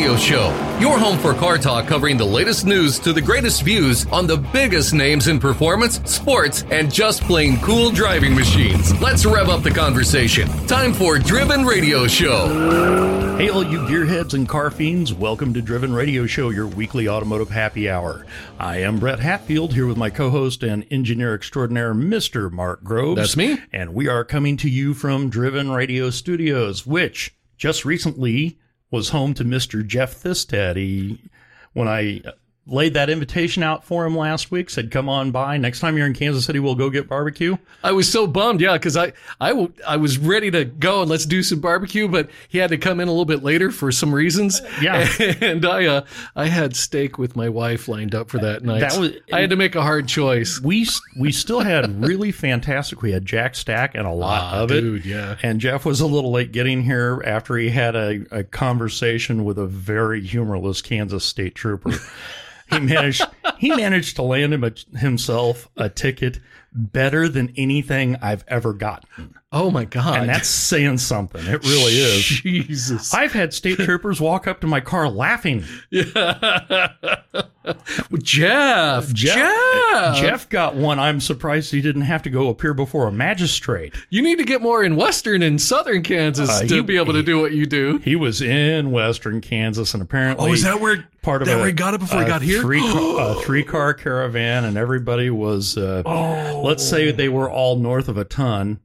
Radio Show, your home for car talk covering the latest news to the greatest views on the biggest names in performance, sports, and just plain cool driving machines. Let's rev up the conversation. Time for Driven Radio Show. Hey, all you gearheads and car fiends, welcome to Driven Radio Show, your weekly automotive happy hour. I am Brett Hatfield here with my co host and engineer extraordinaire, Mr. Mark Groves. That's me. And we are coming to you from Driven Radio Studios, which just recently was home to Mr. Jeff Thisted. He, when I laid that invitation out for him last week, said, come on by. Next time you're in Kansas City, we'll go get barbecue. I was so bummed, yeah, because I, I, w- I was ready to go and let's do some barbecue, but he had to come in a little bit later for some reasons. Yeah. And I, uh, I had steak with my wife lined up for that night. That was- I had to make a hard choice. We, we still had really fantastic. We had Jack Stack and a lot Ah, of dude, it. yeah. And Jeff was a little late getting here after he had a, a conversation with a very humorless Kansas state trooper. he managed he managed to land him a, himself a ticket better than anything I've ever gotten. Oh my God. And that's saying something. It really is. Jesus. I've had state troopers walk up to my car laughing. Yeah. Jeff, Jeff, Jeff Jeff got one. I'm surprised he didn't have to go appear before a magistrate. You need to get more in Western and Southern Kansas Uh, to he- be able to do what you do. He was in Western Kansas, and apparently, Oh, is that where part of that a, where he got it before he got here? Three car, a three car caravan, and everybody was. Uh, Oh. Let's say they were all north of a ton,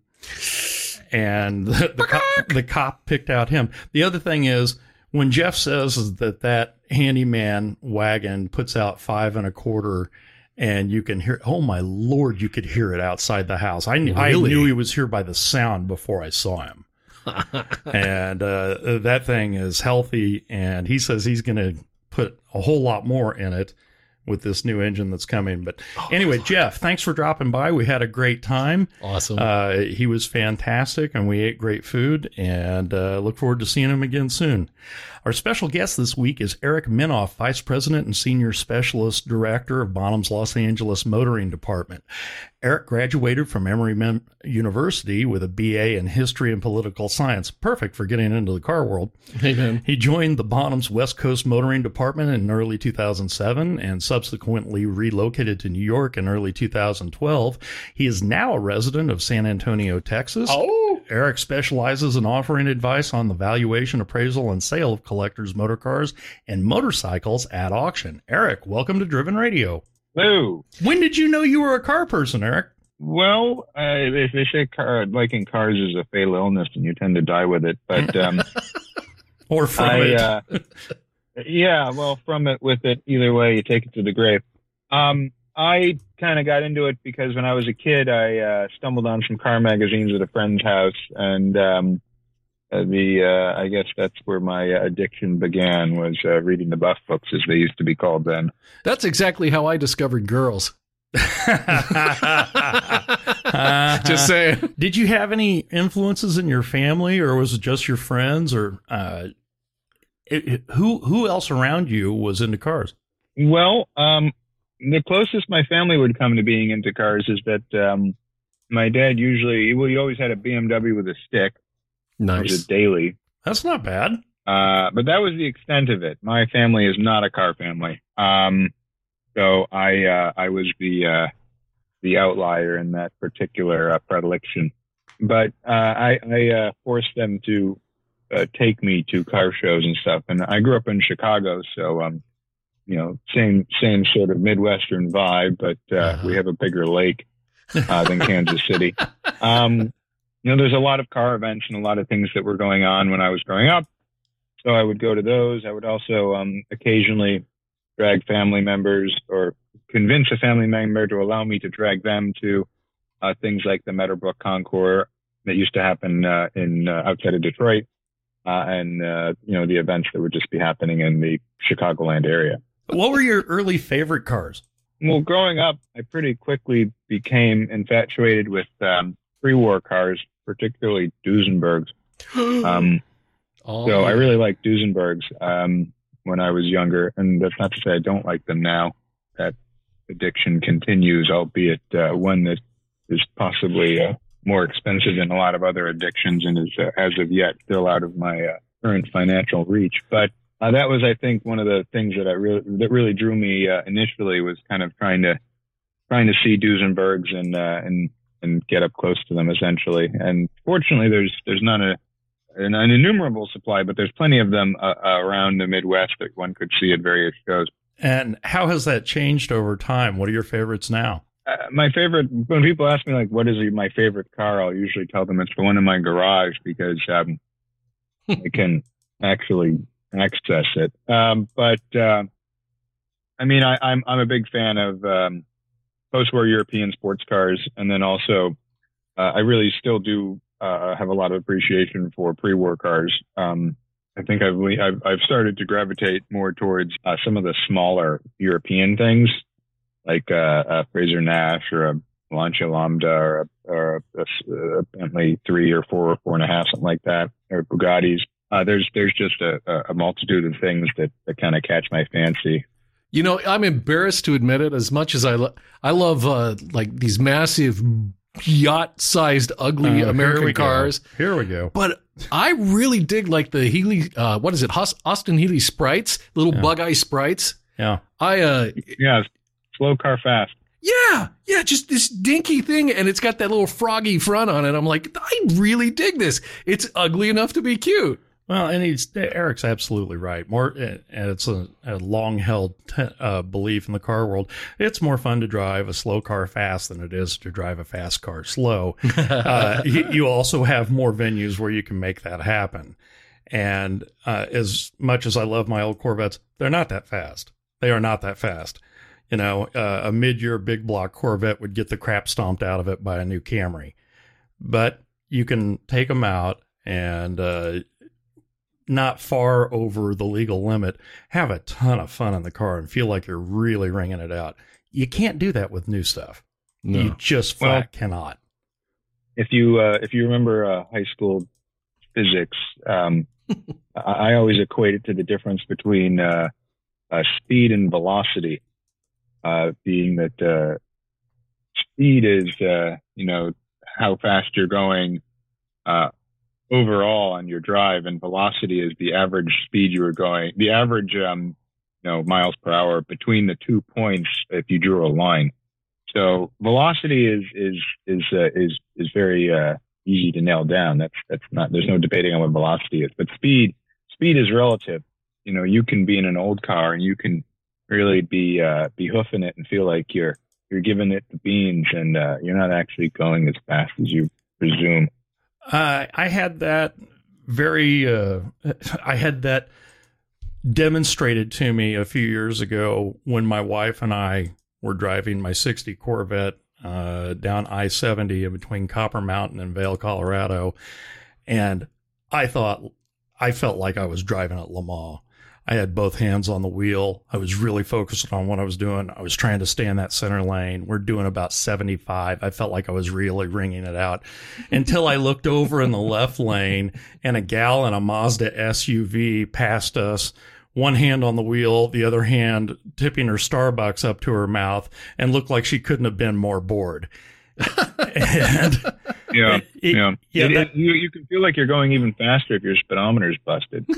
and the, the, cop, the cop picked out him. The other thing is when Jeff says that that handyman wagon puts out five and a quarter. And you can hear, oh my lord, you could hear it outside the house. I, kn- I knew he was here by the sound before I saw him and uh, that thing is healthy. And he says he's going to put a whole lot more in it with this new engine that's coming. But anyway, Jeff, thanks for dropping by. We had a great time. Awesome. Uh, he was fantastic, and we ate great food. And uh, look forward to seeing him again soon. Our special guest this week is Eric Minoff, Vice President and Senior Specialist Director of Bonham's Los Angeles Motoring Department. Eric graduated from Emory University with a BA in History and Political Science, perfect for getting into the car world. Amen. He joined the Bonham's West Coast Motoring Department in early 2007 and subsequently relocated to New York in early 2012. He is now a resident of San Antonio, Texas. Oh. Eric specializes in offering advice on the valuation, appraisal, and sale of collectors' motor cars and motorcycles at auction. Eric, welcome to Driven Radio. Hello. When did you know you were a car person, Eric? Well, uh, they, they say car, liking cars is a fatal illness, and you tend to die with it. But um, Or from I, it? uh, yeah, well, from it, with it, either way, you take it to the grave. Um, I kind of got into it because when I was a kid, I uh, stumbled on some car magazines at a friend's house, and um, uh, the uh, I guess that's where my addiction began was uh, reading the Buff books, as they used to be called then. That's exactly how I discovered girls. Just saying. Did you have any influences in your family, or was it just your friends, or uh, it, it- who who else around you was into cars? Well, um, the closest my family would come to being into cars is that um, my dad usually, well, he always had a BMW with a stick, Nice. is daily. That's not bad. Uh, but that was the extent of it. My family is not a car family. Um, so I, uh, I was the, uh, the outlier in that particular uh, predilection. But uh, I, I uh, forced them to uh, take me to car shows and stuff. And I grew up in Chicago, so um, you know, same same sort of midwestern vibe, but uh, Uh-huh. we have a bigger lake uh, than Kansas City. Um, you know, there's a lot of car events and a lot of things that were going on when I was growing up. So I would go to those. I would also um, occasionally drag family members or convince a family member to allow me to drag them to uh, things like the Meadowbrook Concours that used to happen uh, in uh, outside of Detroit, uh, and uh, you know the events that would just be happening in the Chicagoland area. What were your early favorite cars? Well, growing up, I pretty quickly became infatuated with um, pre-war cars, particularly Duesenbergs. Um, Oh, so I really liked Duesenbergs um, when I was younger, and that's not to say I don't like them now. That addiction continues, albeit uh, one that is possibly uh, more expensive than a lot of other addictions, and is uh, as of yet still out of my uh, current financial reach. But uh, that was, I think, one of the things that I really that really drew me uh, initially was kind of trying to trying to see Duesenbergs and uh, and and get up close to them essentially. And fortunately, there's there's not a an, an innumerable supply, but there's plenty of them uh, uh, around the Midwest that one could see at various shows. And how has that changed over time? What are your favorites now? Uh, my favorite when people ask me like what is my favorite car, I'll usually tell them it's the one in my garage because um, I can actually access it. Um, but uh, I mean, I, am I'm, I'm a big fan of um, post-war European sports cars, and then also uh, I really still do uh, have a lot of appreciation for pre-war cars. Um, I think I've, I've, I've started to gravitate more towards uh, some of the smaller European things, like uh, a Frazer Nash or a Lancia Lambda or a, or a, a Bentley three or four or four and a half, something like that, or Bugattis. Uh, there's there's just a, a multitude of things that, that kind of catch my fancy. You know, I'm embarrassed to admit it. As much as I lo- I love uh, like these massive yacht-sized, ugly uh, American here cars. Go. Here we go. But I really dig like the Healey. Uh, what is it? Austin Healey sprites, little yeah. bug eye sprites. Yeah. I uh. Yeah. Slow car fast. Yeah, yeah, just this dinky thing, and it's got that little froggy front on it. I'm like, I really dig this. It's ugly enough to be cute. Well, and he's Eric's absolutely right. More, and it's a, a long held uh, belief in the car world. It's more fun to drive a slow car fast than it is to drive a fast car slow. uh, you, you, also have more venues where you can make that happen. And uh, as much as I love my old Corvettes, they're not that fast. They are not that fast. You know, uh, a mid-year big block Corvette would get the crap stomped out of it by a new Camry, but you can take them out and uh, not far over the legal limit, have a ton of fun in the car and feel like you're really ringing it out. You can't do that with new stuff. No. You just flat well, cannot. If you uh, if you remember uh, high school physics, um, I, always equate it to the difference between uh, uh speed and velocity, uh, being that uh, speed is you know how fast you're going overall on your drive and velocity is the average speed you were going, the average, um, you know, miles per hour between the two points if you drew a line. So velocity is, is, is, uh, is, is very, uh, easy to nail down. That's, that's not, there's no debating on what velocity is, but speed, speed is relative. You know, you can be in an old car and you can really be, uh, be hoofing it and feel like you're, you're giving it the beans and, uh, you're not actually going as fast as you presume. Uh, I had that very, uh, I had that demonstrated to me a few years ago when my wife and I were driving my 60 Corvette uh, down I 70 between Copper Mountain and Vail, Colorado. And I thought, I felt like I was driving at Le Mans. I had both hands on the wheel. I was really focused on what I was doing. I was trying to stay in that center lane. We're doing about 75. I felt like I was really ringing it out until I looked over in the left lane and a gal in a Mazda SUV passed us one hand on the wheel, the other hand tipping her Starbucks up to her mouth and looked like she couldn't have been more bored. And yeah, it, yeah, yeah. It, that, it, you you can feel like you're going even faster if your speedometer's busted.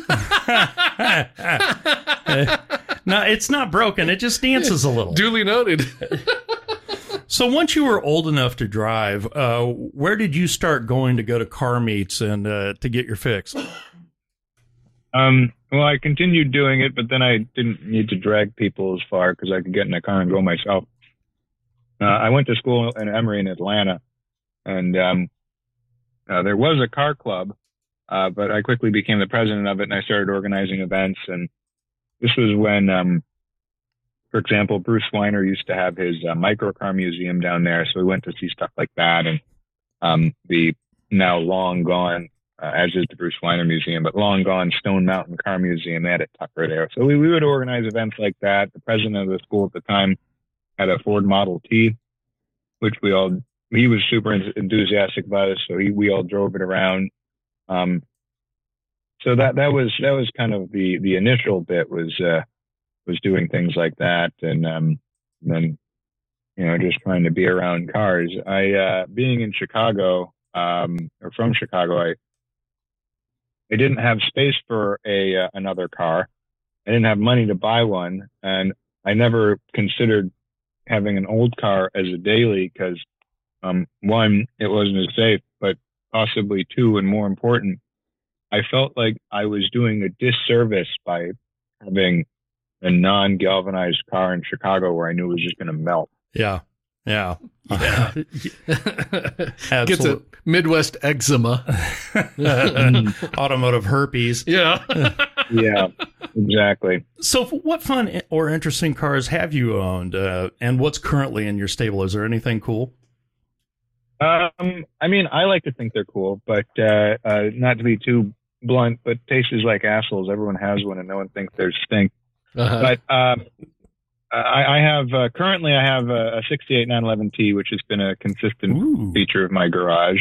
no, it's not broken. It just dances a little. Duly noted. so once you were old enough to drive, uh, where did you start going to go to car meets and uh, to get your fix? Um, well, I continued doing it, but then I didn't need to drag people as far because I could get in a car and go myself. Uh, I went to school in Emory in Atlanta, and um, uh, there was a car club, uh, but I quickly became the president of it, and I started organizing events. And this was when, um, for example, Bruce Weiner used to have his uh, microcar museum down there, so we went to see stuff like that, and um, the now long gone. Uh, as is the Bruce Weiner Museum, but long gone Stone Mountain Car Museum. They had a Tucker there. So we, we would organize events like that. The president of the school at the time had a Ford Model T, which we all he was super enthusiastic about it, so he, we all drove it around. Um, so that that was that was kind of the the initial bit was uh, was doing things like that, and, um, and then you know just trying to be around cars. I uh, being in Chicago um, or from Chicago, I I didn't have space for a uh, another car. I didn't have money to buy one, and I never considered having an old car as a daily because um, one, it wasn't as safe, but possibly two, and more important, I felt like I was doing a disservice by having a non-galvanized car in Chicago where I knew it was just going to melt. Yeah. Yeah. Yeah. Gets a Midwest eczema. Automotive herpes. Yeah. yeah, exactly. So, what fun or interesting cars have you owned, uh, and what's currently in your stable? Is there anything cool? Um, I mean, I like to think they're cool, but uh, uh, not to be too blunt, but taste is like assholes. Everyone has one, and no one thinks they're stink. Uh-huh. But um, I, I, have uh, currently I have a, a 68 911T, which has been a consistent Ooh. feature of my garage,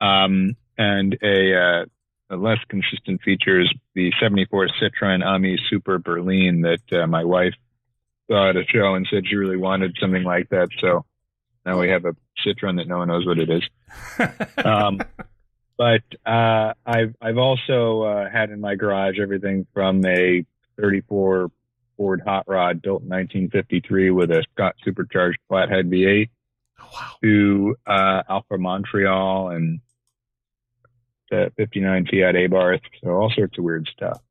um, and a, uh, a, less consistent feature is the 74 Citroen Ami Super Berline that uh, my wife saw at a show and said she really wanted something like that. So now we have a Citroen that no one knows what it is. um, but uh, I've I've also uh, had in my garage everything from a 34 Ford hot rod built in 1953 with a Scott supercharged flathead V8 oh, wow. to uh, Alfa Montreal and the 59 Fiat Abarth. So all sorts of weird stuff.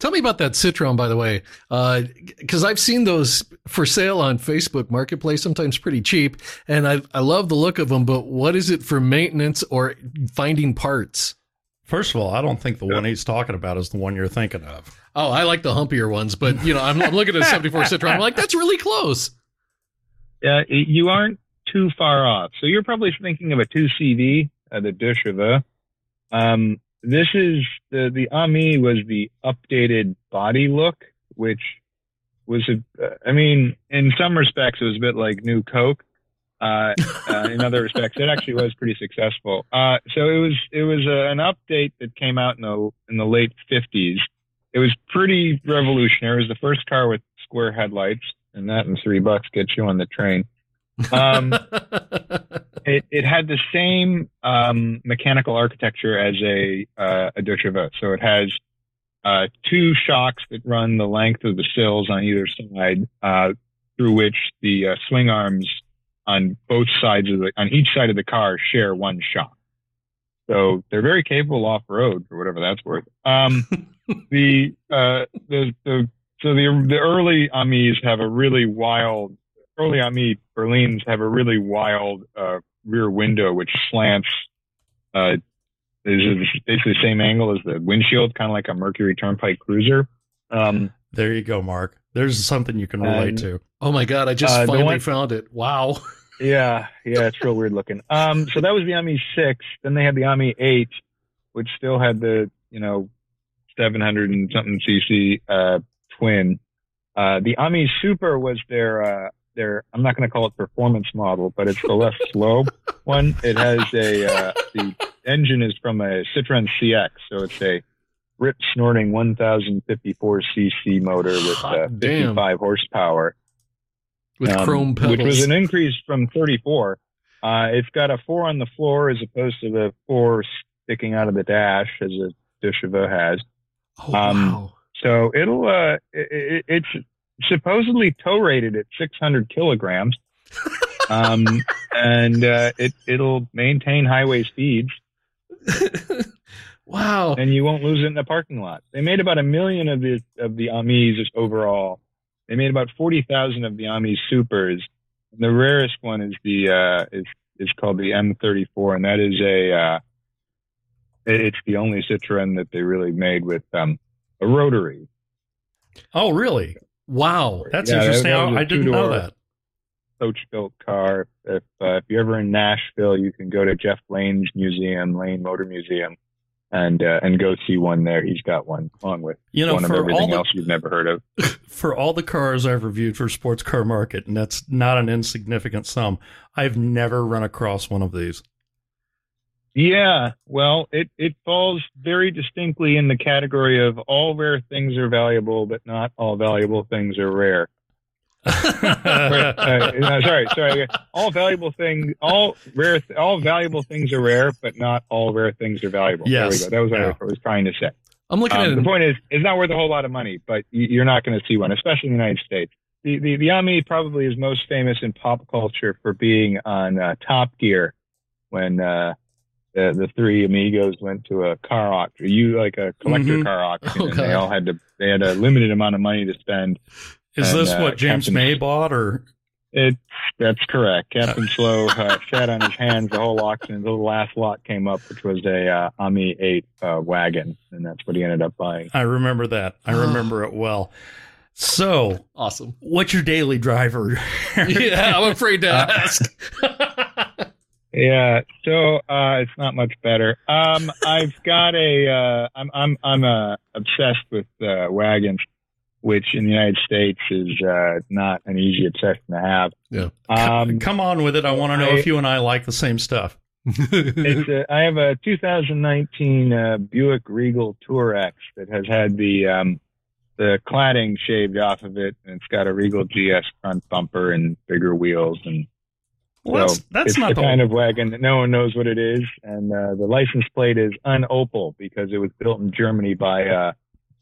Tell me about that Citroen, by the way, because uh, I've seen those for sale on Facebook Marketplace, sometimes pretty cheap, and I I love the look of them. But what is it for maintenance or finding parts? First of all, I don't think the yeah. one he's talking about is the one you're thinking of. Oh, I like the humpier ones, but you know, I'm, I'm looking at a 74 Citroen. I'm like, that's really close. Yeah, you aren't too far off. So you're probably thinking of a 2CV, uh, the Deux Chevaux. Um, this is the the Ami was the updated body look, which was a, uh, I mean, in some respects, it was a bit like New Coke. Uh, uh, in other respects, it actually was pretty successful. Uh, so it was it was uh, an update that came out in the in the late '50s it was pretty revolutionary. It was the first car with square headlights, and that and three bucks gets you on the train. Um, it, it had the same um, mechanical architecture as a uh, a Deux Chevaux. So it has uh, two shocks that run the length of the sills on either side, uh, through which the uh, swing arms on both sides of the on each side of the car share one shock. So they're very capable off road for whatever that's worth. Um, the, uh, the, the, so the, the early Amis have a really wild, early Ami Berlins have a really wild, uh, rear window, which slants, uh, is basically the same angle as the windshield, kind of like a Mercury Turnpike Cruiser. Um, there you go, Mark. There's something you can relate and, to. Oh my God. I just uh, finally one, found it. Wow. Yeah, yeah, it's real weird looking. Um, so that was the Ami six. Then they had the Ami eight, which still had the you know 700 and something cc uh, twin. Uh, the Ami Super was their uh, their. I'm not going to call it performance model, but it's the less slow one. It has a uh, the engine is from a Citroen CX, so it's a rip snorting 1054 cc motor with uh, 55 Damn. horsepower with um, chrome pedals, which was an increase from 34. Uh, it's got a four on the floor as opposed to the four sticking out of the dash as a Deux Chevaux has. Oh, um, wow. So it'll uh, it, it's supposedly tow rated at 600 kilograms, um, and uh, it it'll maintain highway speeds. wow! And you won't lose it in the parking lot. They made about a million of the of the Amis overall they made about 40,000 of the Ami Supers. The rarest one is the, uh, is, is called the M34, and that is a, uh, it's the only Citroen that they really made with, um, a rotary. Oh, really? Wow. That's yeah, interesting. That, I didn't know that. Coach built car. If, uh, if you're ever in Nashville, you can go to Jeff Lane's museum, Lane Motor Museum and uh, and go see one there. He's got one along with you know, one of everything the, else you've never heard of. For all the cars I've reviewed for Sports Car Market, and that's not an insignificant sum, I've never run across one of these. Yeah, well, it it falls very distinctly in the category of all rare things are valuable, but not all valuable things are rare uh, sorry, sorry. All valuable things, all rare, all valuable things are rare, but not all rare things are valuable. Yes. There we go. That was what yeah. I was trying to say. I'm looking Um, at the point is, it's not worth a whole lot of money, but you're not going to see one, especially in the United States. The, the, the Ami probably is most famous in pop culture for being on uh, Top Gear when uh, the, the three amigos went to a car auction, you like a collector Mhm. car auction, Oh, and they all had to, they had a limited amount of money to spend. Is And, this uh, what James Captain- May bought, or It, that's correct. Captain Slow uh, sat on his hands the whole auction until the last lot came up, which was a uh, Ami 8 uh, wagon, and that's what he ended up buying. I remember that. I remember it well. So, Awesome. what's your daily driver? Yeah, I'm afraid to Uh, ask. Yeah, so uh, it's not much better. Um, I've got a. Uh, I'm I'm I'm uh, obsessed with uh, wagons, which in the United States is uh, not an easy obsession to have. Yeah. Um, Come on with it. I want to know I- if you and I like the same stuff. it's a, I have a 2019 uh, Buick Regal Tour X that has had the um, the cladding shaved off of it, and it's got a Regal GS front bumper and bigger wheels and Well, so that's, that's it's not the the kind of wagon that no one knows what it is, and uh, the license plate is un-Opel because it was built in Germany by uh,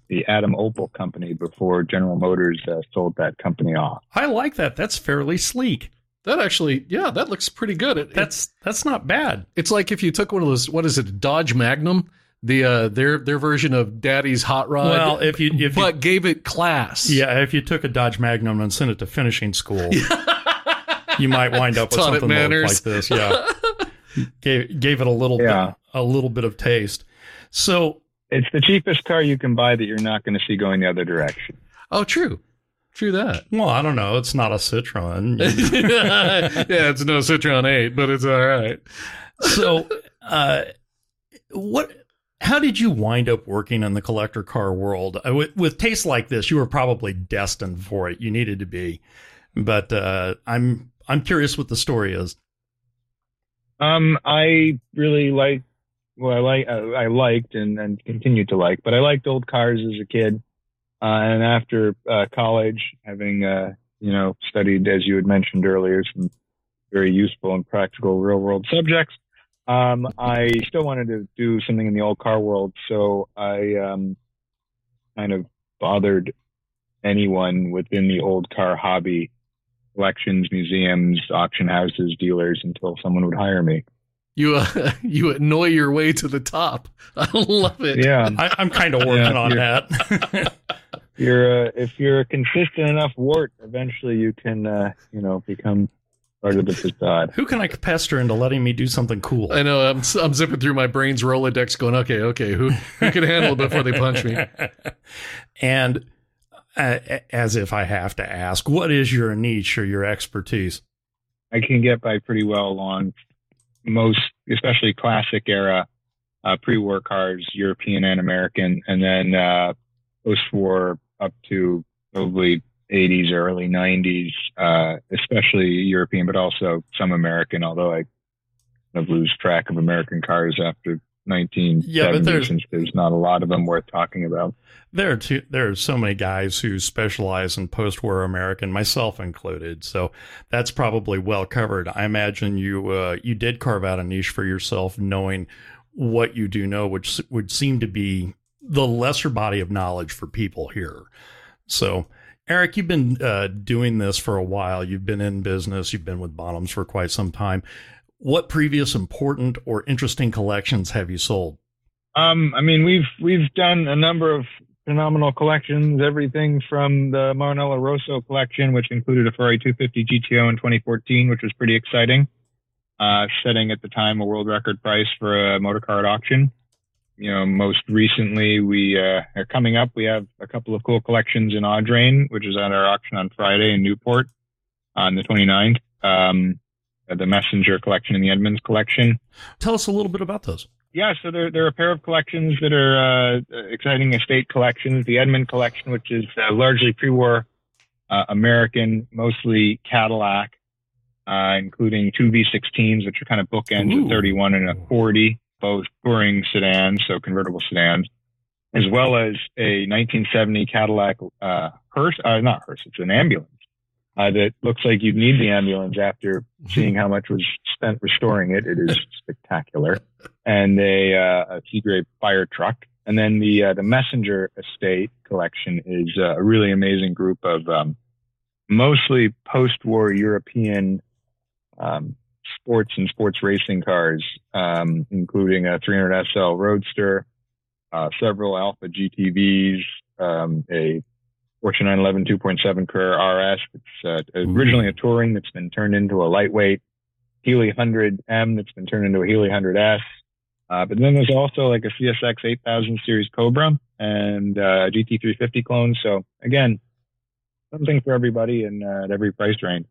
the Adam Opel company before General Motors uh, sold that company off. I like that. That's fairly sleek. that actually, yeah, that looks pretty good. It, That's that's not bad. it's like if you took one of those. What is it? Dodge Magnum. The uh, their their version of Daddy's hot rod. well, if you if you, but gave it class. yeah, if you took a Dodge Magnum and sent it to finishing school, you might wind up with something that looked manners. like this. Yeah, gave gave it a little Yeah. bit a little bit of taste. So It's the cheapest car you can buy that you're not going to see going the other direction. Oh, true. True that. Well, I don't know. It's not a Citroen. yeah, it's no Citron 8, but it's all right. so, uh, what? How did you wind up working in the collector car world uh, with, with tastes like this? You were probably destined for it. You needed to be, but uh, I'm I'm curious what the story is. Um, I really like. Well, I like. I liked and, and continue to like, but I liked old cars as a kid. Uh, and after uh, college, having uh, you know studied, as you had mentioned earlier, some very useful and practical real world subjects, um, I still wanted to do something in the old car world. So I um, kind of bothered anyone within the old car hobby, collections, museums, auction houses, dealers, until someone would hire me. You uh, you annoy your way to the top. I love it. Yeah. I, I'm kind of working Yeah, on that. you're uh, if you're a consistent enough wart, eventually you can uh, you know become part of the facade. Who can I pester into letting me do something cool? I know. I'm I'm zipping through my brain's Rolodex, going, okay, okay, who who can handle it before they punch me? and as if I have to ask, what is your niche or your expertise? I can get by pretty well on most, especially classic era uh, pre-war cars, European and American, and then uh, post-war up to probably 80s, early 90s, uh, especially European, but also some American. Although I kind of lose track of American cars after 1970, Yeah, but there's- there's not a lot of them worth talking about. There are two, there are so many guys who specialize in post-war American, myself included. So that's probably well covered. I imagine you uh, you did carve out a niche for yourself, knowing what you do know, which would seem to be the lesser body of knowledge for people here. So, Eric, you've been uh, doing this for a while. You've been in business. You've been with Bonhams for quite some time. What previous important or interesting collections have you sold? Um, I mean, we've we've done a number of phenomenal collections. Everything from the Maranello Rosso collection, which included a Ferrari 250 GTO in 2014, which was pretty exciting, uh, setting at the time a world record price for a motor car at auction. You know, most recently we uh, are coming up. We have a couple of cool collections in Audrain, which is at our auction on Friday in Newport on the 29th. Um, the Messenger collection and the Edmonds collection. Tell us a little bit about those. Yeah, so there, there are a pair of collections that are uh, exciting estate collections. The Edmund collection, which is uh, largely pre-war uh, American, mostly Cadillac, uh, including two V16s, which are kind of bookends, Ooh. a 31 and a 40, both touring sedans, so convertible sedans, as well as a 1970 Cadillac uh, hearse, uh, not hearse, it's an ambulance. Uh, that looks like you'd need the ambulance after seeing how much was spent restoring it. It is spectacular and a, uh, a fire truck. And then the uh, the Messenger Estate collection is uh, a really amazing group of um, mostly post-war European um, sports and sports racing cars, um, including a 300 SL Roadster, uh, several Alfa GTVs, um, a Porsche 911 2.7 Carrera RS. It's uh, originally a touring that's been turned into a lightweight Healey 100M that's been turned into a Healey 100S. Uh, but then there's also like a CSX 8000 series Cobra and uh, GT350 clone. So again, something for everybody and uh, at every price range.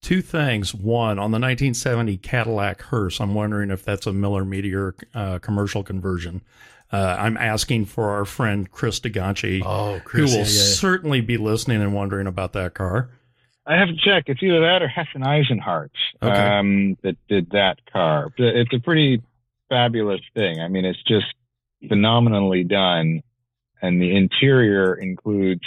Two things. One, on the 1970 Cadillac hearse, I'm wondering if that's a Miller Meteor uh, commercial conversion. Uh, I'm asking for our friend Chris DeGanchi, oh, Chris, who will yeah, yeah. certainly be listening and wondering about that car. I have to check. It's either that or Hess and Eisenhardt Okay. um, that did that car. It's a pretty fabulous thing. I mean, it's just phenomenally done, and the interior includes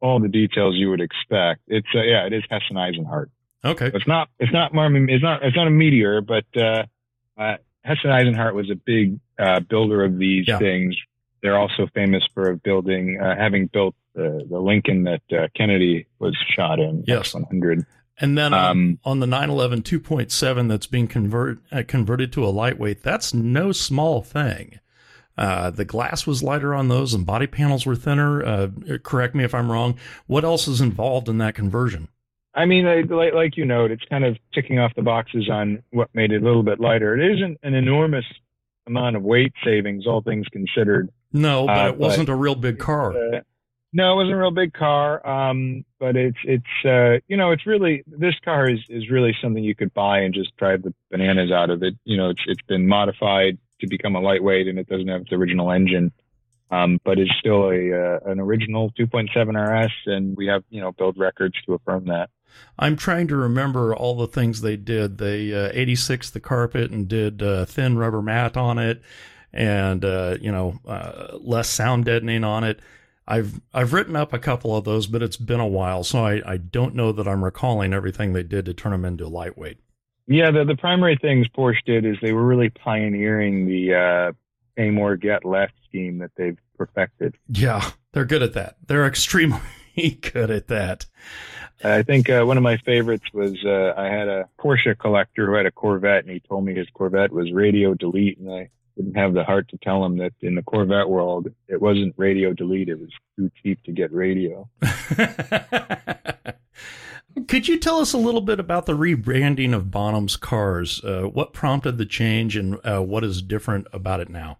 all the details you would expect. It's uh, yeah, it is Hess and Eisenhardt. Okay. It's not. It's not. Marmon- It's not. It's not a meteor, but uh, uh, Hess and Eisenhardt was a big uh, builder of these Yeah. things. They're also famous for building, uh, having built the, the Lincoln that uh, Kennedy was shot in. Yes. 100. And then on, Um, on the 911 2.7 that's being convert, uh, converted to a lightweight, that's no small thing. Uh, the glass was lighter on those and body panels were thinner. Uh, correct me if I'm wrong. What else is involved in that conversion? I mean, I- like, like you note, it's kind of ticking off the boxes on what made it a little bit lighter. It isn't an enormous amount of weight savings, all things considered. No, but Uh, it wasn't a real big car. Uh, no, it wasn't a real big car. Um, but it's it's uh, you know it's really this car is is really something you could buy and just drive the bananas out of it. You know, it's it's been modified to become a lightweight and it doesn't have its original engine. Um, but it's still a uh, an original 2.7 RS, and we have you know build records to affirm that. I'm trying to remember all the things they did. They uh, 86 the carpet and did uh, thin rubber mat on it, and uh, you know uh, less sound deadening on it. I've I've written up a couple of those, but it's been a while, so I, I don't know that I'm recalling everything they did to turn them into lightweight. Yeah, the, the primary things Porsche did is they were really pioneering the uh, pay more, get less scheme that they've perfected. Yeah, they're good at that. They're extremely good at that. I think uh, one of my favorites was uh, I had a Porsche collector who had a Corvette, and he told me his Corvette was radio delete, and I didn't have the heart to tell him that in the Corvette world, it wasn't radio delete; it was too cheap to get radio. Could you tell us a little bit about the rebranding of Bonham's cars? Uh, what prompted the change, and uh, what is different about it now?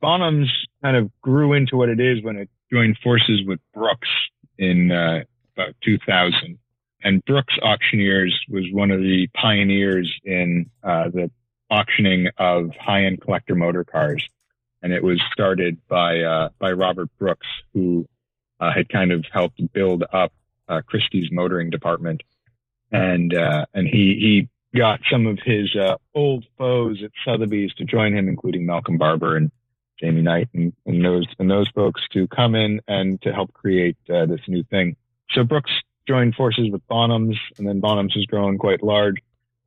Bonham's kind of grew into what it is when it joined forces with Brooks in uh, about 2000. And Brooks Auctioneers was one of the pioneers in uh, the auctioning of high-end collector motor cars. And it was started by uh, by Robert Brooks, who uh, had kind of helped build up uh, Christie's motoring department. And uh, and he he got some of his old foes at Sotheby's to join him, including Malcolm Barber and Jamie Knight and, and those and those folks to come in and to help create uh, this new thing. So Brooks joined forces with Bonhams, and then Bonhams has grown quite large.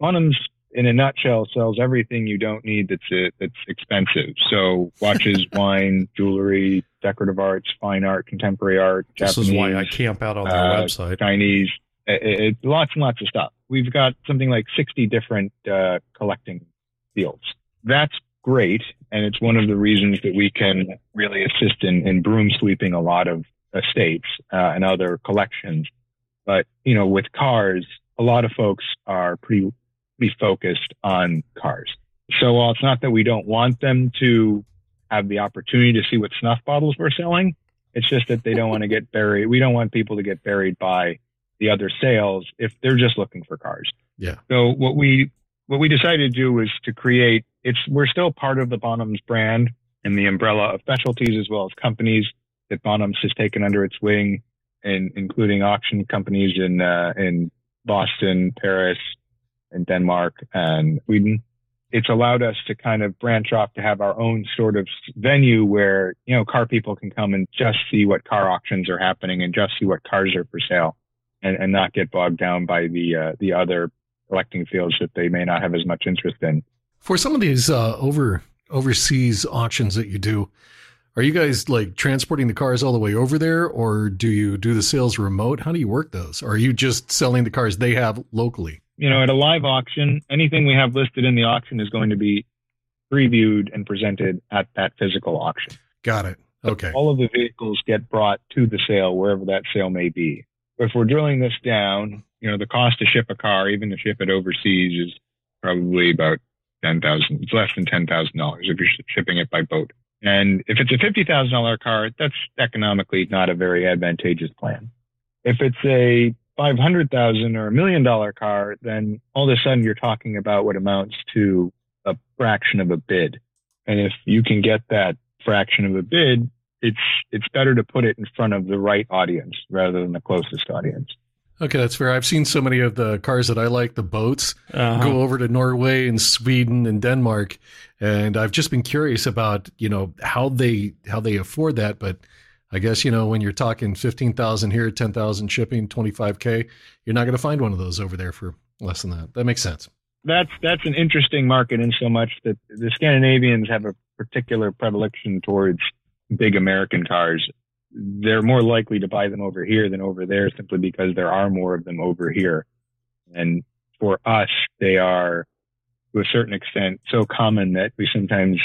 Bonhams, in a nutshell, sells everything you don't need that's uh, that's expensive. So watches, wine, jewelry, decorative arts, fine art, contemporary art, This Japanese, is why I camp out on their uh, website. Chinese, it, it, lots and lots of stuff. We've got something like 60 different uh, collecting fields. That's great. And it's one of the reasons that we can really assist in, in broom sweeping a lot of estates uh, and other collections. But, you know, with cars, a lot of folks are pretty, pretty focused on cars. So while it's not that we don't want them to have the opportunity to see what snuff bottles we're selling, it's just that they don't want to get buried. We don't want people to get buried by the other sales if they're just looking for cars. Yeah. So what we what we decided to do was to create. It's we're still part of the Bonhams brand and the umbrella of specialties as well as companies that Bonhams has taken under its wing, and including auction companies in uh, in Boston, Paris, and Denmark and Sweden. It's allowed us to kind of branch off to have our own sort of venue where, you know, car people can come and just see what car auctions are happening and just see what cars are for sale and, and not get bogged down by the, uh, the other collecting fields that they may not have as much interest in. For some of these uh, over overseas auctions that you do, Are you guys like transporting the cars all the way over there, or do you do the sales remote? How do you work those? Or are you just selling the cars they have locally? You know, at a live auction, anything we have listed in the auction is going to be previewed and presented at that physical auction. Got it. Okay. All of the vehicles get brought to the sale wherever that sale may be. If we're drilling this down, you know, the cost to ship a car, even to ship it overseas, is probably about ten thousand. It's less than ten thousand dollars if you're shipping it by boat. And if it's a fifty thousand dollar car, that's economically not a very advantageous plan. If it's a five hundred thousand or a million dollar car, then all of a sudden you're talking about what amounts to a fraction of a bid. And if you can get that fraction of a bid, it's it's better to put it in front of the right audience rather than the closest audience. Okay, that's fair. I've seen so many of the cars that I like, the boats, uh-huh. go over to Norway and Sweden and Denmark, and I've just been curious about you know how they how they afford that. But I guess you know when you're talking fifteen thousand here, ten thousand shipping, twenty five k, you're not going to find one of those over there for less than that. That makes sense. That's that's an interesting market in so much that the Scandinavians have a particular predilection towards big American cars they're more likely to buy them over here than over there simply because there are more of them over here. And for us, they are to a certain extent so common that we sometimes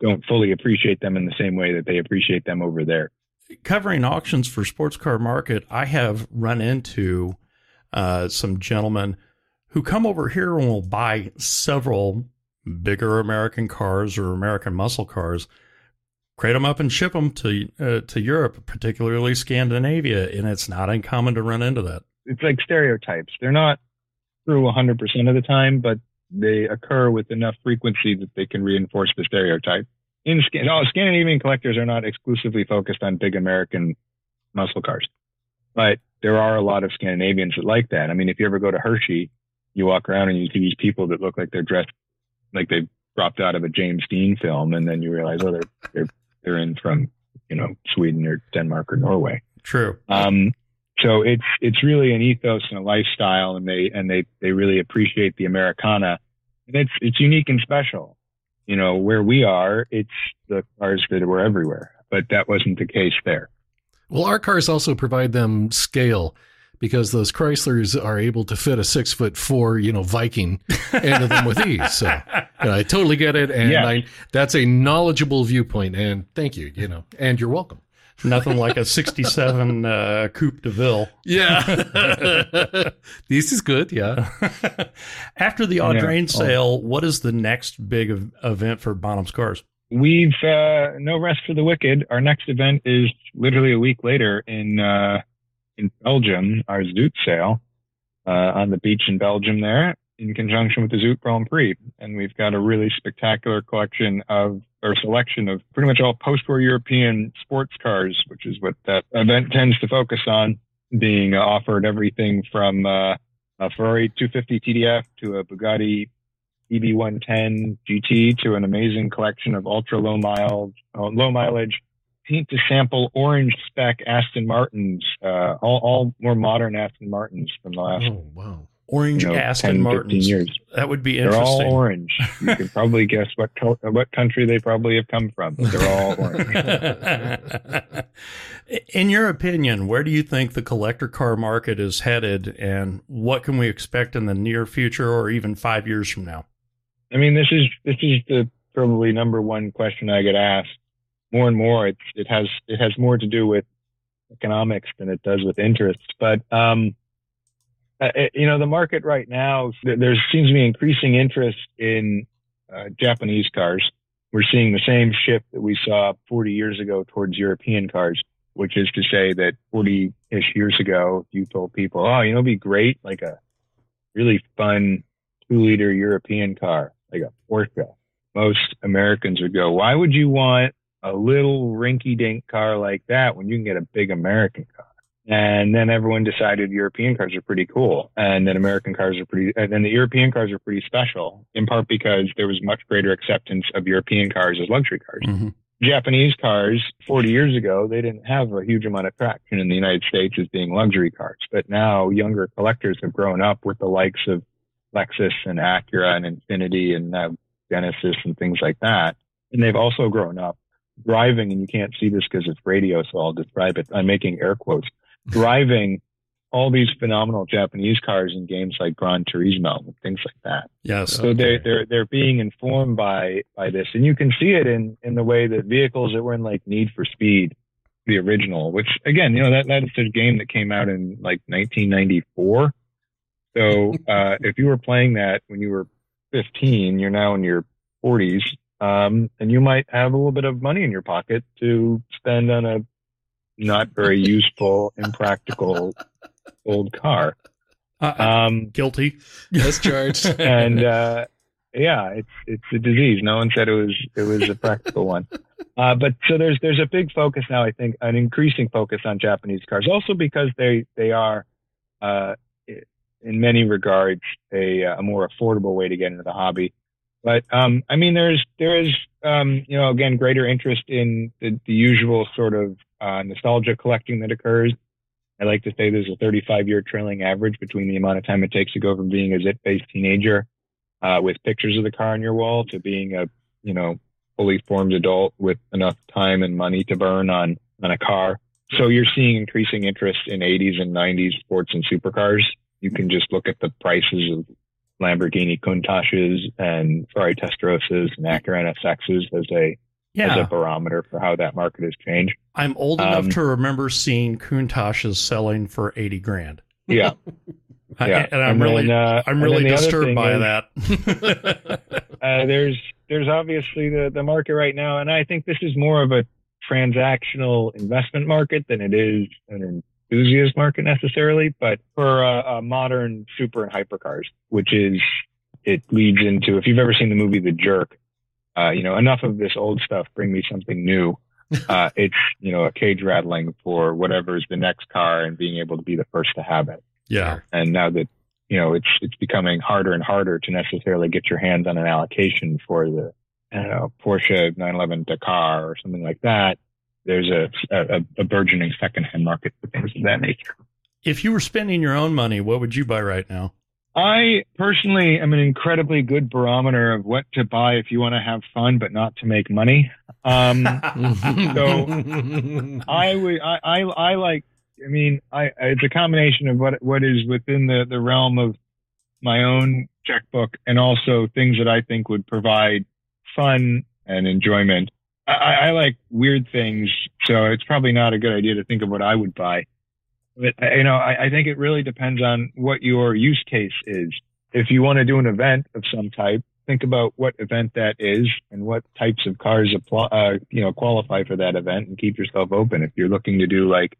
don't fully appreciate them in the same way that they appreciate them over there. Covering auctions for sports car market, I have run into uh, some gentlemen who come over here and will buy several bigger American cars or American muscle cars crate them up and ship them to uh, to Europe, particularly Scandinavia, and it's not uncommon to run into that. It's like stereotypes. They're not true 100% of the time, but they occur with enough frequency that they can reinforce the stereotype. In no, Scandinavian collectors are not exclusively focused on big American muscle cars, but there are a lot of Scandinavians that like that. I mean, if you ever go to Hershey, you walk around and you see these people that look like they're dressed like they dropped out of a James Dean film, and then you realize, oh, they're they're they're in from, you know, Sweden or Denmark or Norway. True. Um, so it's it's really an ethos and a lifestyle, and they and they they really appreciate the Americana, and it's it's unique and special. You know, where we are, it's the cars that were everywhere, but that wasn't the case there. Well, our cars also provide them scale because those Chryslers are able to fit a six foot four, you know, Viking into them with ease. So you know, I totally get it, and yeah. I, that's a knowledgeable viewpoint. And thank you, you know, and you're welcome. Nothing like a '67 uh, Coupe de Ville. Yeah, this is good. Yeah. After the Audrain yeah. sale, what is the next big event for Bonham's Cars? We've uh, no rest for the wicked. Our next event is literally a week later in uh, in Belgium, our Zoute sale uh, on the beach in Belgium there in conjunction with the Zoute Grand Prix. And we've got a really spectacular collection of or selection of pretty much all post-war European sports cars, which is what that event tends to focus on, being offered everything from uh, a Ferrari 250 TDF to a Bugatti EB110 GT to an amazing collection of ultra low mile, low mileage paint to sample orange spec Aston Martins, uh, all, all more modern Aston Martins from the last. Oh, wow. Orange you know, Aston 10, Martins. Years. That would be interesting. They're all orange. You can probably guess what what country they probably have come from. They're all orange. In your opinion, where do you think the collector car market is headed, and what can we expect in the near future, or even five years from now? I mean, this is this is the probably number one question I get asked more and more it's, it has it has more to do with economics than it does with interest. But um, uh, you know, the market right now there seems to be increasing interest in uh, Japanese cars. We're seeing the same shift that we saw 40 years ago towards European cars, which is to say that 40 ish years ago, you told people, oh, you know, it'd be great, like a really fun two liter European car, like a Porsche. Most Americans would go, why would you want a little rinky dink car like that when you can get a big American car. And then everyone decided European cars are pretty cool. And then American cars are pretty, and then the European cars are pretty special in part because there was much greater acceptance of European cars as luxury cars. Mm-hmm. Japanese cars 40 years ago, they didn't have a huge amount of traction in the United States as being luxury cars. But now younger collectors have grown up with the likes of Lexus and Acura and Infiniti and Genesis and things like that. And they've also grown up driving, and you can't see this because it's radio, so I'll describe it. I'm making air quotes. Driving all these phenomenal Japanese cars in games like Gran Turismo and things like that. Yes. So okay. they're they're they're being informed by by this, and you can see it in in the way that vehicles that were in like Need for Speed, the original, which again, you know that that's a game that came out in like 1994. So uh, if you were playing that when you were 15, you're now in your 40s, um, and you might have a little bit of money in your pocket to spend on a not very useful, impractical old car. Uh, um, guilty. Yes, charged. and uh, yeah, it's it's a disease. No one said it was it was a practical one. Uh, but so there's there's a big focus now. I think an increasing focus on Japanese cars, also because they they are uh, in many regards a, a more affordable way to get into the hobby. But um, I mean, there's there is um, you know again greater interest in the, the usual sort of uh, nostalgia collecting that occurs. I like to say there's a 35 year trailing average between the amount of time it takes to go from being a zit faced teenager uh, with pictures of the car on your wall to being a you know fully formed adult with enough time and money to burn on on a car. So you're seeing increasing interest in 80s and 90s sports and supercars. You can just look at the prices of Lamborghini Countaches and Ferrari Testarossas and Acura NSXs as a yeah. as a barometer for how that market has changed. I'm old um, enough to remember seeing Countaches selling for eighty grand. Yeah. yeah. and I'm and really, then, uh, I'm really disturbed by is, that. uh, there's, there's obviously the, the market right now, and I think this is more of a transactional investment market than it is an enthusiast market necessarily. But for uh, modern super and hypercars, which is, it leads into if you've ever seen the movie The Jerk, uh, you know, enough of this old stuff. Bring me something new. Uh, it's, you know, a cage rattling for whatever is the next car and being able to be the first to have it. Yeah. And now that, you know, it's, it's becoming harder and harder to necessarily get your hands on an allocation for the, I don't know, Porsche 911 Dakar or something like that. There's a, a, a burgeoning secondhand market for things of that nature. If you were spending your own money, what would you buy right now? I personally am an incredibly good barometer of what to buy if you want to have fun but not to make money. Um, so I would, I, I, I like, I mean, I, it's a combination of what, what is within the, the realm of my own checkbook and also things that I think would provide fun and enjoyment. I, I like weird things, so it's probably not a good idea to think of what I would buy. But, you know, I, I think it really depends on what your use case is. If you want to do an event of some type, think about what event that is and what types of cars apply, uh, you know, qualify for that event and keep yourself open. If you're looking to do like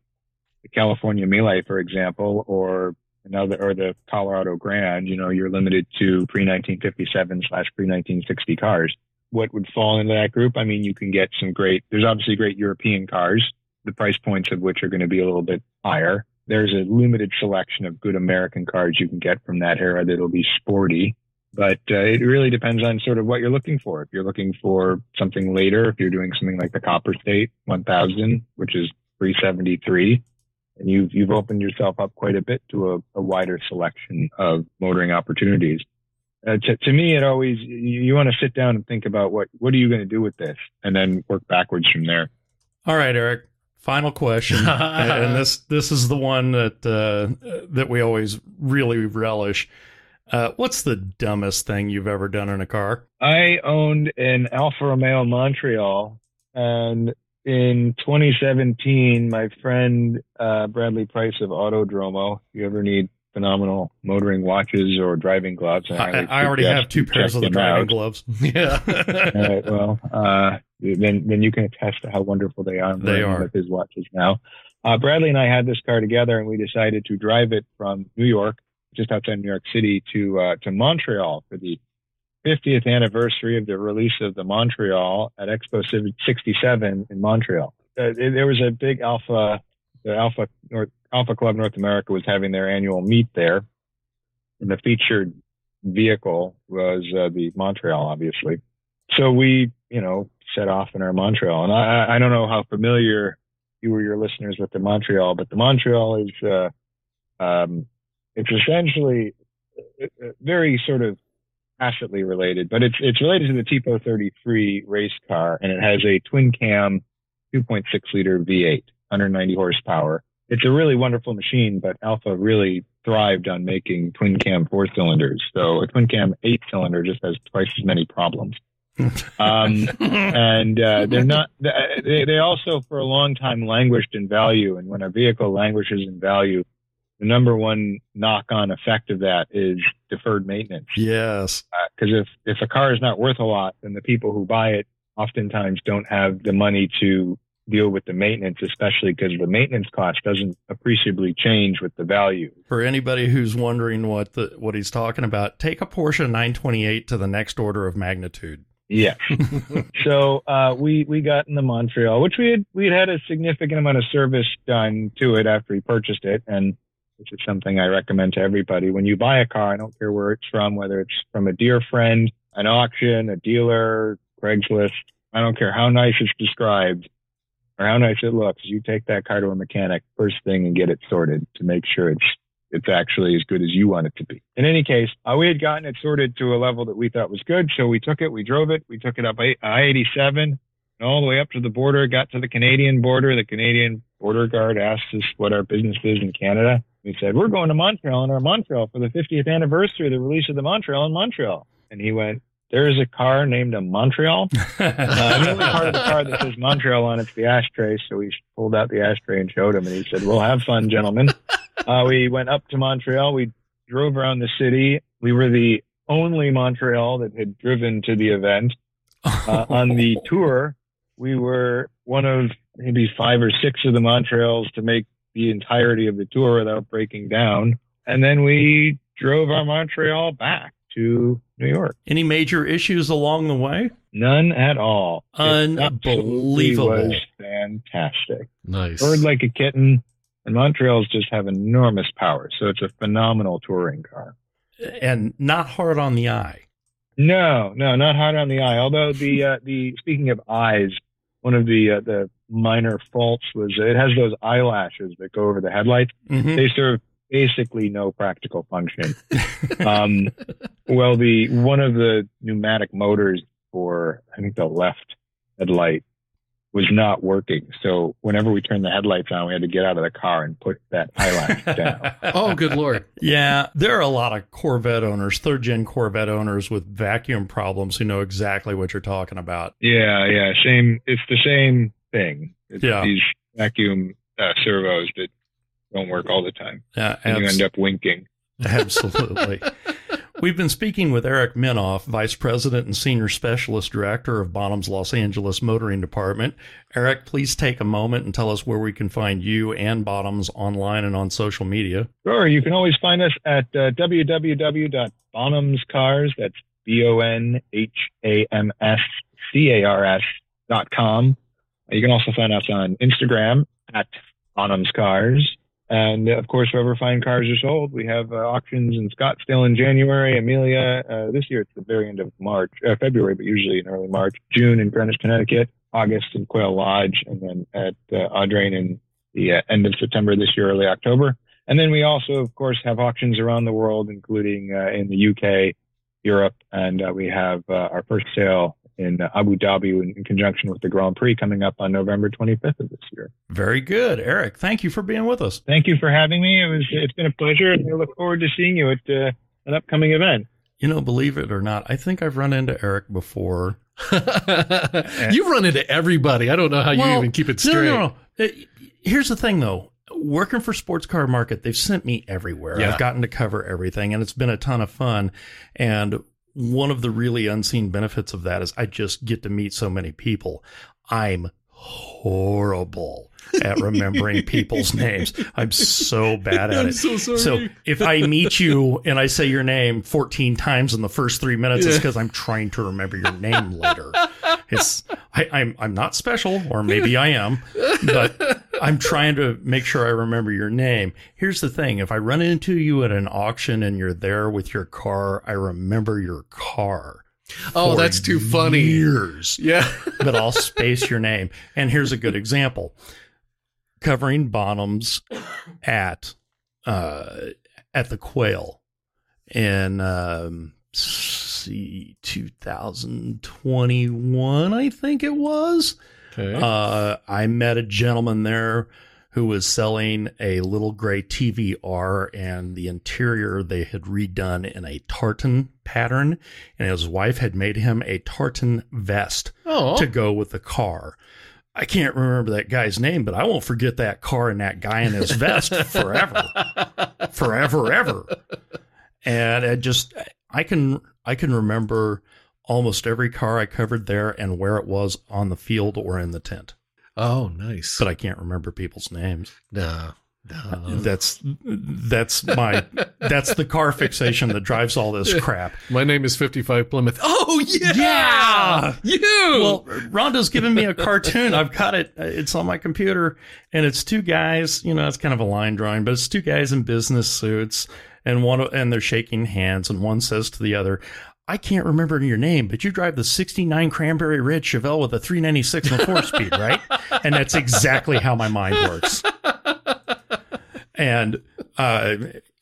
the California Mille, for example, or another, or the Colorado Grand, you know, you're limited to pre 1957 slash pre 1960 cars. What would fall into that group? I mean, you can get some great, there's obviously great European cars the price points of which are going to be a little bit higher. There's a limited selection of good American cars you can get from that era that'll be sporty, but uh, it really depends on sort of what you're looking for. If you're looking for something later, if you're doing something like the Copper State 1000, which is 373, and you've you've opened yourself up quite a bit to a, a wider selection of motoring opportunities. Uh, to, to me, it always you, you want to sit down and think about what what are you going to do with this, and then work backwards from there. All right, Eric final question, and this this is the one that uh, that we always really relish. Uh, what's the dumbest thing you've ever done in a car? I owned an Alfa Romeo Montreal, and in 2017, my friend uh, Bradley Price of Autodromo. If you ever need phenomenal motoring watches or driving gloves. I, I already have two pairs of the driving out. gloves. Yeah. All right. Well, uh, then then you can attest to how wonderful they are. they are with his watches now. Uh, Bradley and I had this car together, and we decided to drive it from New York, just outside New York City, to uh, to Montreal for the 50th anniversary of the release of the Montreal at Expo 67 in Montreal. Uh, there was a big Alfa, the Alfa North Alfa Club North America was having their annual meet there, and the featured vehicle was uh, the Montreal, obviously. So we, you know, set off in our Montreal, and I, I don't know how familiar you or your listeners with the Montreal, but the Montreal is, uh, um, it's essentially very sort of tacitly related, but it's it's related to the Tipo 33 race car, and it has a twin cam 2.6 liter V8, 190 horsepower. It's a really wonderful machine, but Alfa really thrived on making twin cam four cylinders. So a twin cam eight cylinder just has twice as many problems. um, and uh, they're not. They, they also, for a long time, languished in value. And when a vehicle languishes in value, the number one knock-on effect of that is deferred maintenance. Yes, because uh, if if a car is not worth a lot, then the people who buy it oftentimes don't have the money to deal with the maintenance, especially because the maintenance cost doesn't appreciably change with the value. For anybody who's wondering what the what he's talking about, take a Porsche 928 to the next order of magnitude. Yeah. so uh, we we got in the Montreal, which we had we had had a significant amount of service done to it after we purchased it, and which is something I recommend to everybody. When you buy a car, I don't care where it's from, whether it's from a dear friend, an auction, a dealer, Craigslist. I don't care how nice it's described or how nice it looks. You take that car to a mechanic first thing and get it sorted to make sure it's it's actually as good as you want it to be. In any case, uh, we had gotten it sorted to a level that we thought was good, so we took it, we drove it, we took it up I-87 and all the way up to the border, got to the Canadian border. The Canadian border guard asked us what our business is in Canada. We said, we're going to Montreal and our Montreal for the 50th anniversary of the release of the Montreal in Montreal. And he went, there is a car named a Montreal. uh, the only part of the car that says Montreal on it's the ashtray. So we pulled out the ashtray and showed him, and he said, "Well, have fun, gentlemen." Uh, we went up to Montreal. We drove around the city. We were the only Montreal that had driven to the event. Uh, on the tour, we were one of maybe five or six of the Montreals to make the entirety of the tour without breaking down. And then we drove our Montreal back to New York. Any major issues along the way? None at all. Unbelievable. It was fantastic. Nice. Bird like a kitten. And Montreals just have enormous power. So it's a phenomenal touring car. And not hard on the eye. No, no, not hard on the eye. Although the, uh, the, speaking of eyes, one of the, uh, the minor faults was it has those eyelashes that go over the headlights. Mm-hmm. They serve basically no practical function. um, well, the one of the pneumatic motors for I think the left headlight was not working. So whenever we turned the headlights on, we had to get out of the car and put that eyelash down. oh, good lord! Yeah, there are a lot of Corvette owners, third gen Corvette owners with vacuum problems who know exactly what you're talking about. Yeah, yeah, same. It's the same thing. It's yeah, these vacuum uh, servos that don't work all the time. Yeah, and you end up winking. Absolutely. We've been speaking with Eric Minoff, Vice President and Senior Specialist Director of Bonhams Los Angeles Motoring Department. Eric, please take a moment and tell us where we can find you and Bonhams online and on social media. Sure. You can always find us at uh, www.bonhamscars, that's B-O-N-H-A-M-S-C-A-R-S dot com. You can also find us on Instagram at Bonhams Cars. And of course, wherever fine cars are sold, we have uh, auctions in Scottsdale in January, Amelia. Uh, this year it's the very end of March, uh, February, but usually in early March, June in Greenwich, Connecticut, August in Quail Lodge, and then at uh, Audrain in the uh, end of September this year, early October. And then we also, of course, have auctions around the world, including uh, in the UK, Europe, and uh, we have our first sale in Abu Dhabi in, in, conjunction with the Grand Prix coming up on November 25th of this year. Very good, Eric. Thank you for being with us. Thank you for having me. It was it's been a pleasure, and I look forward to seeing you at uh, an upcoming event. You know, believe it or not, I think I've run into Eric before. You've run into everybody. I don't know how well, you even keep it straight. No, no, no. Here's the thing, though working for Sports Car Market, they've sent me everywhere. Yeah. I've gotten to cover everything, and it's been a ton of fun. And one of the really unseen benefits of that is I just get to meet so many people. I'm horrible at remembering people's names. I'm so bad at I'm it. So, so if I meet you and I say your name 14 times in the first three minutes, yeah. it's because I'm trying to remember your name later. It's I, I'm I'm not special, or maybe I am, but I'm trying to make sure I remember your name. Here's the thing. If I run into you at an auction and you're there with your car, I remember your car. Oh, that's too funny. Years. Yeah. but I'll space your name. And here's a good example. Covering Bonhams at uh at the Quail in um see, 2021, I think it was. Okay. Uh, I met a gentleman there who was selling a little gray TVR, and the interior they had redone in a tartan pattern, and his wife had made him a tartan vest oh, to go with the car. I can't remember that guy's name, but I won't forget that car and that guy in his vest forever, forever, ever. And I just, I can, I can remember almost every car I covered there and where it was on the field or in the tent, oh, nice. but I can't remember people's names. no, That's that's my that's the car fixation that drives all this crap. My name is 55 Plymouth. Oh, yeah, yeah. You. Well, Rhonda's given me a cartoon. I've got it. It's on my computer, and it's two guys. You know, it's kind of a line drawing, but it's two guys in business suits, and one and they're shaking hands, and one says to the other. I can't remember your name, but you drive the 69 Cranberry Red Chevelle with a 396 and a four speed, right? And that's exactly how my mind works. And uh,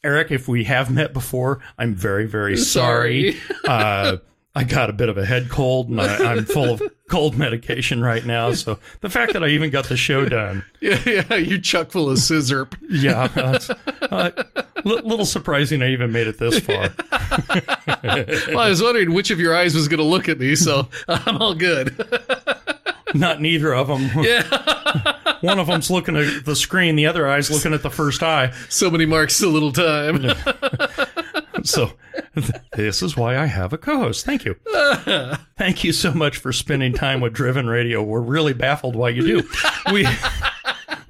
Eric, if we have met before, I'm very, very sorry. uh, I got a bit of a head cold, and I, I'm full of cold medication right now. So the fact that I even got the show done, yeah, yeah, you chuck full of scissor. yeah, uh, li- little surprising. I even made it this far. well, I was wondering which of your eyes was going to look at me, so I'm all good. Not neither of them. yeah. One of them's looking at the screen, the other eye's looking at the first eye. So many marks, so little time. So this is why I have a co-host. Thank you. Thank you so much for spending time with Driven Radio. We're really baffled why you do. We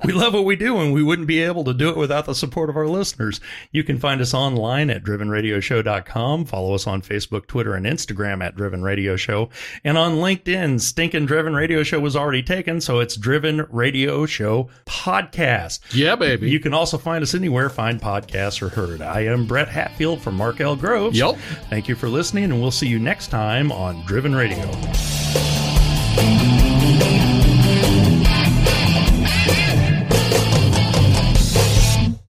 we love what we do and we wouldn't be able to do it without the support of our listeners. You can find us online at drivenradioshow.com. Follow us on Facebook, Twitter, and Instagram at Driven Radio Show. And on LinkedIn, Stinking Driven Radio Show was already taken, so it's Driven Radio Show Podcast. yeah, baby. You can also find us anywhere fine podcasts are heard. I am Brett Hatfield from Mark L. Groves. Yep. Thank you for listening, and we'll see you next time on Driven Radio.